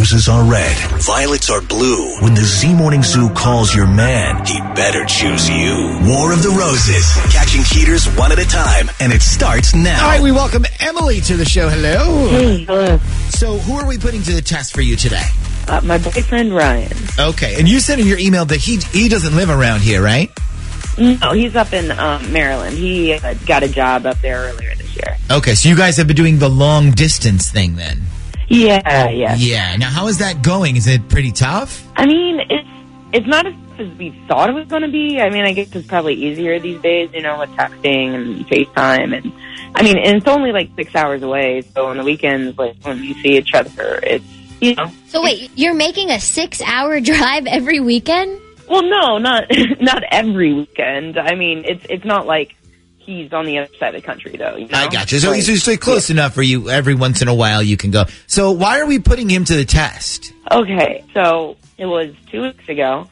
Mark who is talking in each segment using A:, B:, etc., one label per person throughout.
A: Roses are red, violets are blue. When the Z Morning Zoo calls your man, he better choose you. War of the Roses, catching cheaters one at a time, and it starts now.
B: All right, we welcome Emily to the show. Hello.
C: Hey, hello.
B: So, who are we putting to the test for you today?
C: Uh, my boyfriend Ryan.
B: Okay, and you said in your email that he he doesn't live around here, right?
C: No, he's up in um, Maryland. He uh, got a job up there earlier this year.
B: Okay, so you guys have been doing the long distance thing then.
C: Yeah, oh, yeah.
B: Yeah. Now, how is that going? Is it pretty tough?
C: I mean, it's it's not as tough as we thought it was going to be. I mean, I guess it's probably easier these days, you know, with texting and FaceTime, and I mean, and it's only like six hours away. So on the weekends, like when you see each other, it's you know.
D: So wait, you're making a six-hour drive every weekend?
C: Well, no, not not every weekend. I mean, it's it's not like he's on the other side of the country, though. You know?
B: I got you. So he's like close enough for you. Every once in a while, you can go. So why are we putting him to the test?
C: Okay, so it was two weeks ago,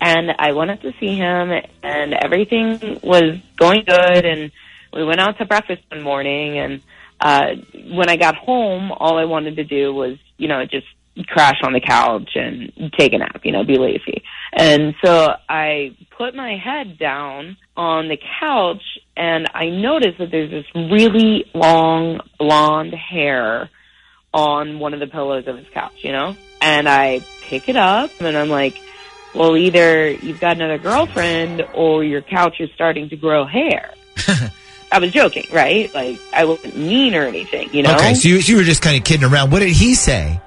C: and I went up to see him, and everything was going good, and we went out to breakfast one morning, and uh, when I got home, all I wanted to do was, you know, just crash on the couch and take a nap, you know, be lazy. And so I put my head down on the couch, and I noticed that there's this really long blonde hair on one of the pillows of his couch, you know? And I pick it up and I'm like, well, either you've got another girlfriend or your couch is starting to grow hair. I was joking, right? Like, I wasn't mean or anything, you know?
B: Okay, so you, you were just kind of kidding around. What did he say?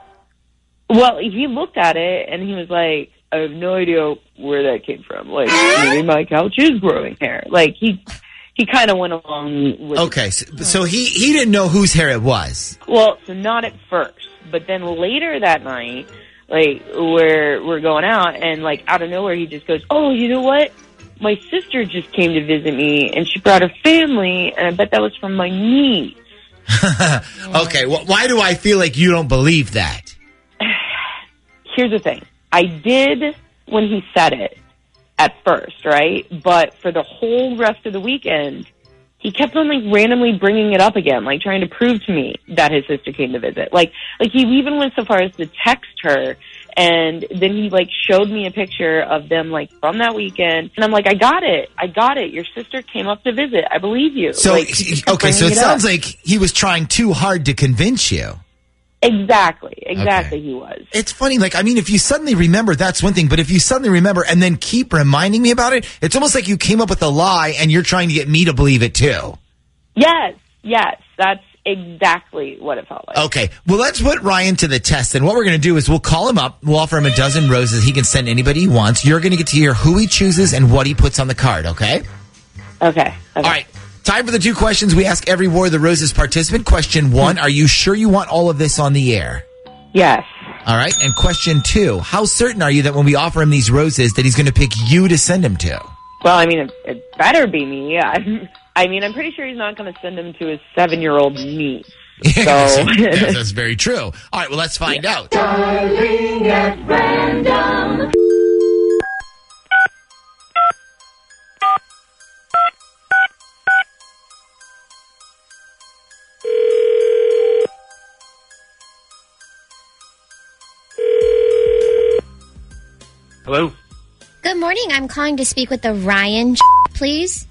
C: Well, he looked at it and he was like, I have no idea where that came from. Like, maybe my couch is growing hair. Like, he, he kind of went along with
B: Okay, so, so he he didn't know whose hair it was.
C: Well, so not at first, but then later that night, like we're we're going out, and like out of nowhere, he just goes, "Oh, you know what? My sister just came to visit me, and she brought her family, and I bet that was from my niece."
B: Okay, well, why do I feel like you don't believe that?
C: Here's the thing: I did when he said it at first, right? But for the whole rest of the weekend. He kept on like randomly bringing it up again, like trying to prove to me that his sister came to visit. Like, like he even went so far as to text her, and then he like showed me a picture of them like from that weekend, and I'm like, I got it, I got it. Your sister came up to visit. I believe you.
B: So
C: Like, he just kept
B: okay, so it
C: bringing
B: sounds
C: up.
B: like he was trying too hard to convince you.
C: Exactly, exactly, he was.
B: It's funny, like I mean, if you suddenly remember, that's one thing. But if you suddenly remember and then keep reminding me about it, it's almost like you came up with a lie and you're trying to get me to believe it too.
C: Yes, yes, that's exactly what it felt like.
B: Okay, well, let's put Ryan to the test. And what we're going to do is we'll call him up. We'll offer him a dozen roses. He can send anybody he wants. You're going to get to hear who he chooses and what he puts on the card. Okay.
C: Okay. okay.
B: All right. Time for the two questions we ask every War of the Roses participant. Question one: Are you sure you want all of this on the air?
C: Yes.
B: All right. And question two: How certain are you that when we offer him these roses, that he's going to pick you to send him to?
C: Well, I mean, it, it better be me. I'm, I mean, I'm pretty sure he's not going to send him to his seven-year-old niece. So,
B: yes, that's very true. All right. Well, let's find out.
E: Hello.
D: Good morning. I'm calling to speak with the Ryan, please.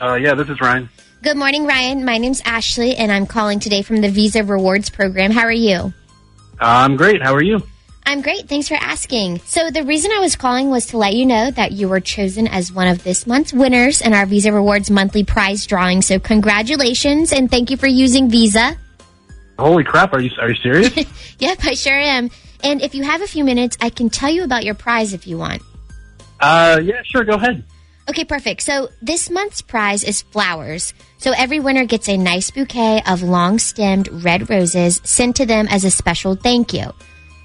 E: Uh, yeah, this is Ryan.
D: Good morning, Ryan. My name's Ashley, and I'm calling today from the Visa Rewards Program. How are you?
E: I'm great. How are you?
D: I'm great. Thanks for asking. So, the reason I was calling was to let you know that you were chosen as one of this month's winners in our Visa Rewards monthly prize drawing. So, congratulations and thank you for using Visa.
E: Holy crap! Are you are you serious?
D: Yep, I sure am. And if you have a few minutes, I can tell you about your prize if you want.
E: uh, yeah, sure. Go ahead.
D: Okay, perfect. So this month's prize is flowers. So every winner gets a nice bouquet of long stemmed red roses sent to them as a special thank you.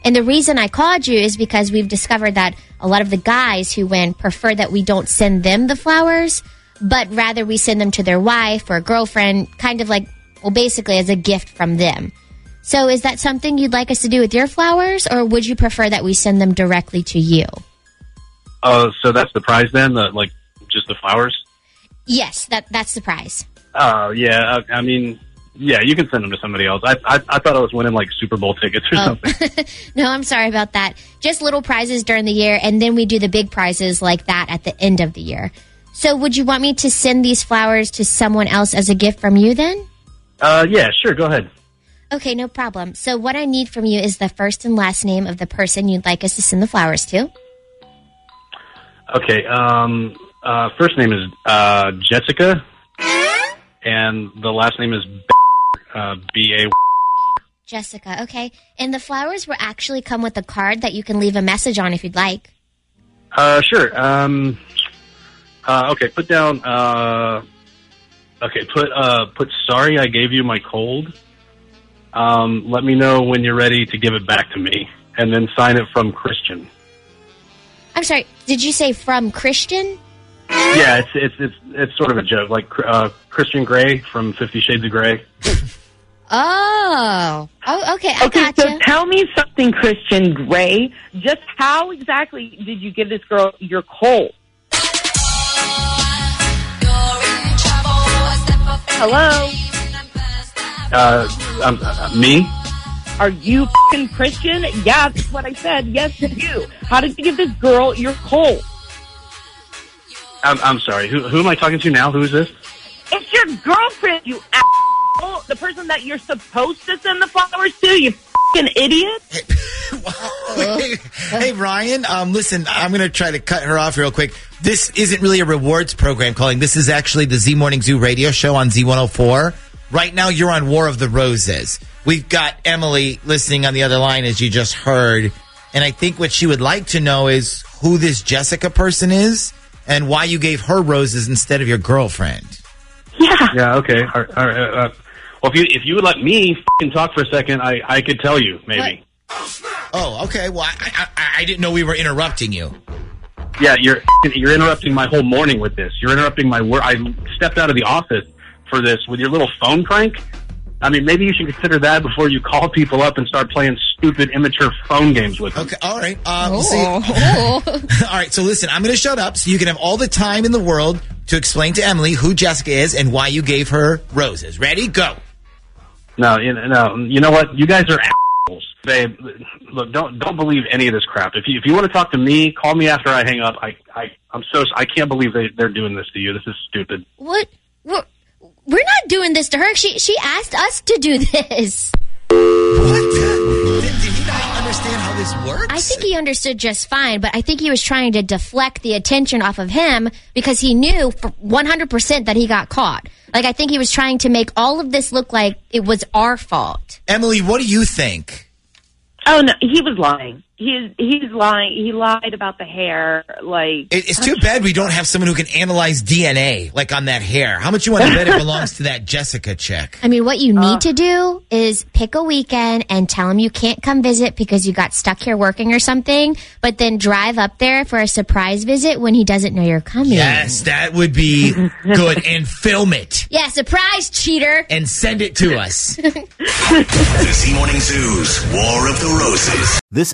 D: And the reason I called you is because we've discovered that a lot of the guys who win prefer that we don't send them the flowers, but rather we send them to their wife or girlfriend, kind of like, well, basically as a gift from them. So is that something you'd like us to do with your flowers, or would you prefer that we send them directly to you?
E: Oh, so that's the prize then? The, like, just the flowers?
D: Yes, that that's the prize.
E: Oh, yeah. I, I mean, yeah, you can send them to somebody else. I, I, I thought I was winning, like, Super Bowl tickets or
D: Oh.
E: something.
D: no, I'm sorry about that. Just little prizes during the year, and then we do the big prizes like that at the end of the year. So, would you want me to send these flowers to someone else as a gift from you then?
E: Uh, yeah, sure, go ahead.
D: Okay, no problem. So, what I need from you is the first and last name of the person you'd like us to send the flowers to.
E: Okay, um, uh, first name is uh, Jessica, and the last name is uh, B-A.
D: Jessica, okay. And the flowers will actually come with a card that you can leave a message on if you'd like.
E: Uh, sure. Um, uh, okay, put down. Uh, okay, put uh, put. Sorry, I gave you my cold. Um, let me know when you're ready to give it back to me, and then sign it from Christian.
D: I'm sorry, did you say from Christian?
E: Yeah, it's it's it's it's sort of a joke, like uh, Christian Grey from Fifty Shades of Grey.
D: Oh, oh okay, I
C: Okay,
D: gotcha.
C: so tell me something, Christian Grey. Just how exactly did you give this girl your coal? Hello?
E: Uh, um, uh, me?
C: Are you fing Christian? Yeah, that's what I said. Yes, to you. How did you give this girl your coal?
E: I'm I'm sorry. Who who am I talking to now? Who is this?
C: It's your girlfriend, you asshole. The person that you're supposed to send the flowers to, you fing idiot.
B: hey, hey, Ryan. Um, listen, I'm going to try to cut her off real quick. This isn't really a rewards program calling. This is actually the Z Morning Zoo radio show on Z104. Right now, you're on War of the Roses. We've got Emily listening on the other line, as you just heard. And I think what she would like to know is who this Jessica person is and why you gave her roses instead of your girlfriend.
C: Yeah.
E: Yeah. Okay. All right, all right, uh, well, if you if you would let me fing talk for a second, I I could tell you maybe.
B: Oh, okay. Well, I, I, I didn't know we were interrupting you.
E: Yeah, you're you're interrupting my whole morning with this. You're interrupting my work. I stepped out of the office for this with your little phone prank. I mean, maybe you should consider that before you call people up and start playing stupid, immature phone games with them.
B: Okay, all right. Um, see- all right, so listen, I'm going to shut up so you can have all the time in the world to explain to Emily who Jessica is and why you gave her roses. Ready? Go.
E: No, you know, no, you know what? You guys are assholes. Babe, look, don't don't believe any of this crap. If you if you want to talk to me, call me after I hang up. I I I'm so I can't believe they they're doing this to you. This is stupid.
D: What? We're, we're not doing this to her. She she asked us to do this.
B: What? Did, did he not understand how this works?
D: I think he understood just fine, but I think he was trying to deflect the attention off of him because he knew for 100% that he got caught. Like, I think he was trying to make all of this look like it was our fault.
B: Emily, what do you think?
C: Oh no, he was lying. He's he's lying. He lied about the hair. Like
B: It, it's too bad we don't have someone who can analyze DNA, like on that hair. How much you want to bet it belongs to that Jessica chick?
D: I mean, what you need uh. to do is pick a weekend and tell him you can't come visit because you got stuck here working or something, but then drive up there for a surprise visit when he doesn't know you're coming.
B: Yes, that would be good. And film it
D: Yeah, surprise, cheater.
B: and send it to us.
A: The Z Morning Zoo's War of the Roses.
F: This